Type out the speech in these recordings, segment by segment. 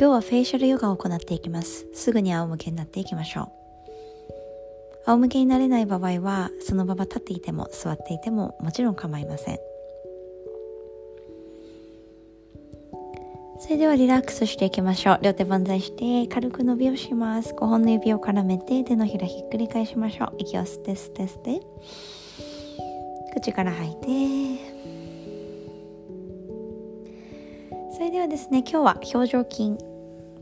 今日はフェイシャルヨガを行っていきます。すぐに仰向けになっていきましょう。仰向けになれない場合はそのまま立っていても座っていてももちろん構いません。それではリラックスしていきましょう。両手万歳して軽く伸びをします。5本の指を絡めて手のひらひっくり返しましょう。息を吸って吸って吸って。口から吐いて。それではですね今日は表情筋。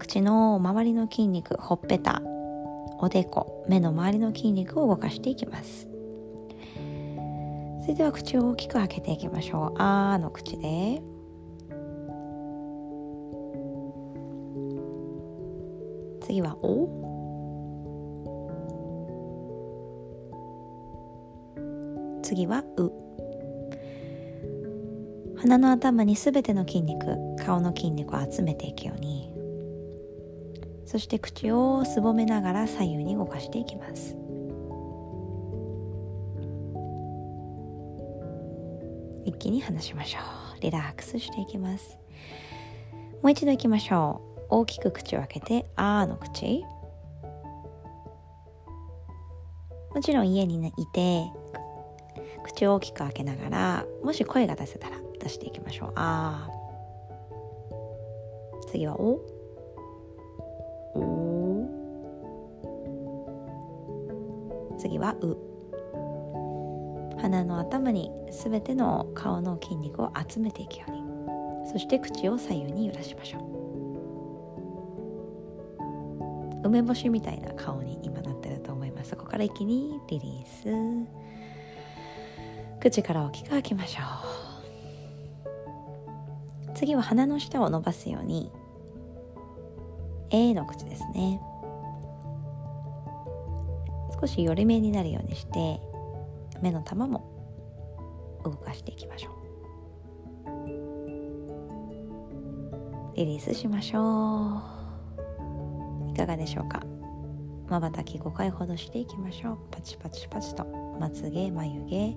口の周りの筋肉ほっぺたおでこ目の周りの筋肉を動かしていきます。それでは口を大きく開けていきましょう。あの口で。次はお。次はう。鼻の頭に全ての筋肉顔の筋肉を集めていくように。そして口をすぼめながら左右に動かしていきます。一気に離しましょう。リラックスしていきます。もう一度いきましょう。大きく口を開けて「あー」の口。もちろん家にいて口を大きく開けながらもし声が出せたら出していきましょう。あ次はお。次はう。鼻の頭にすべての顔の筋肉を集めていくように。そして口を左右に揺らしましょう。梅干しみたいな顔に今なってると思います。そこから一気にリリース。口から大きく開きましょう。次は鼻の下を伸ばすように。A の口ですね。少し寄り目になるようにして目の玉も動かしていきましょう。リリースしましょう。いかがでしょうか？まばたき5回ほどしていきましょう。パチパチパチと。まつげ眉毛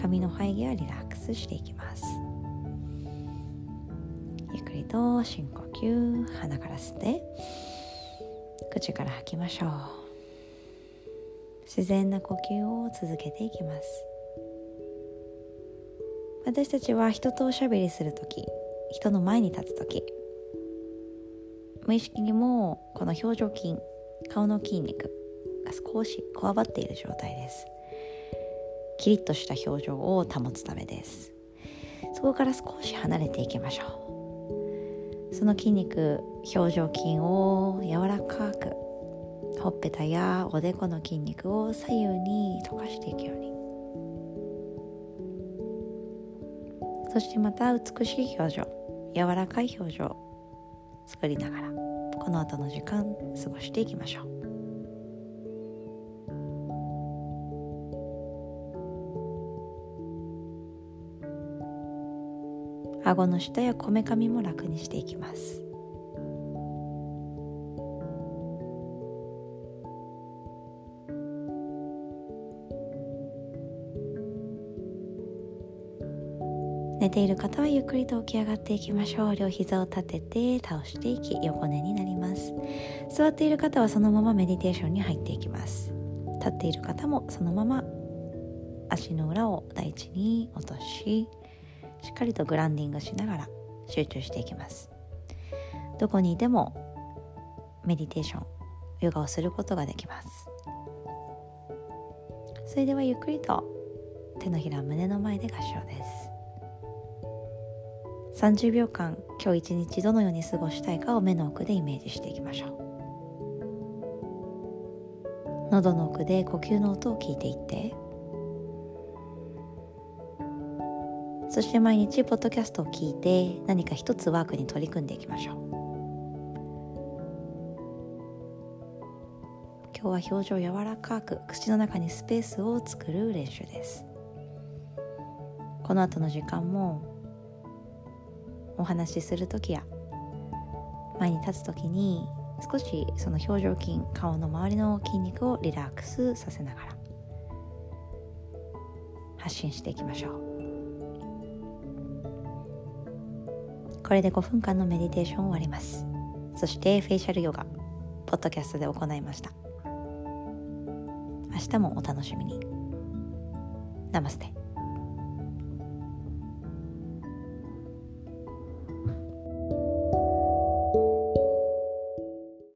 髪の生え際リラックスしていきます。ゆっくりと深呼吸鼻から吸って口から吐きましょう。自然な呼吸を続けていきます。私たちは人とおしゃべりする時人の前に立つ時無意識にもこの表情筋顔の筋肉が少しこわばっている状態です。キリッとした表情を保つためです。そこから少し離れていきましょう。その筋肉表情筋を柔らかくほっぺたやおでこの筋肉を左右に溶かしていくように。そしてまた美しい表情柔らかい表情を作りながらこの後の時間過ごしていきましょう。顎の下やこめかみも楽にしていきます。寝ている方はゆっくりと起き上がっていきましょう。両膝を立てて倒していき横寝になります。座っている方はそのままメディテーションに入っていきます。立っている方もそのまま足の裏を大地に落とししっかりとグランディングしながら集中していきます。どこにいてもメディテーションヨガをすることができます。それではゆっくりと手のひら胸の前で合唱です。30秒間今日一日どのように過ごしたいかを目の奥でイメージしていきましょう。喉の奥で呼吸の音を聞いていってそして毎日ポッドキャストを聞いて何か一つワークに取り組んでいきましょう。今日は表情柔らかく口の中にスペースを作る練習です。この後の時間もお話しする時や前に立つ時に少しその表情筋顔の周りの筋肉をリラックスさせながら発信していきましょう。これで5分間のメディテーション終わります。そしてフェイシャルヨガポッドキャストで行いました。明日もお楽しみに。ナマステ。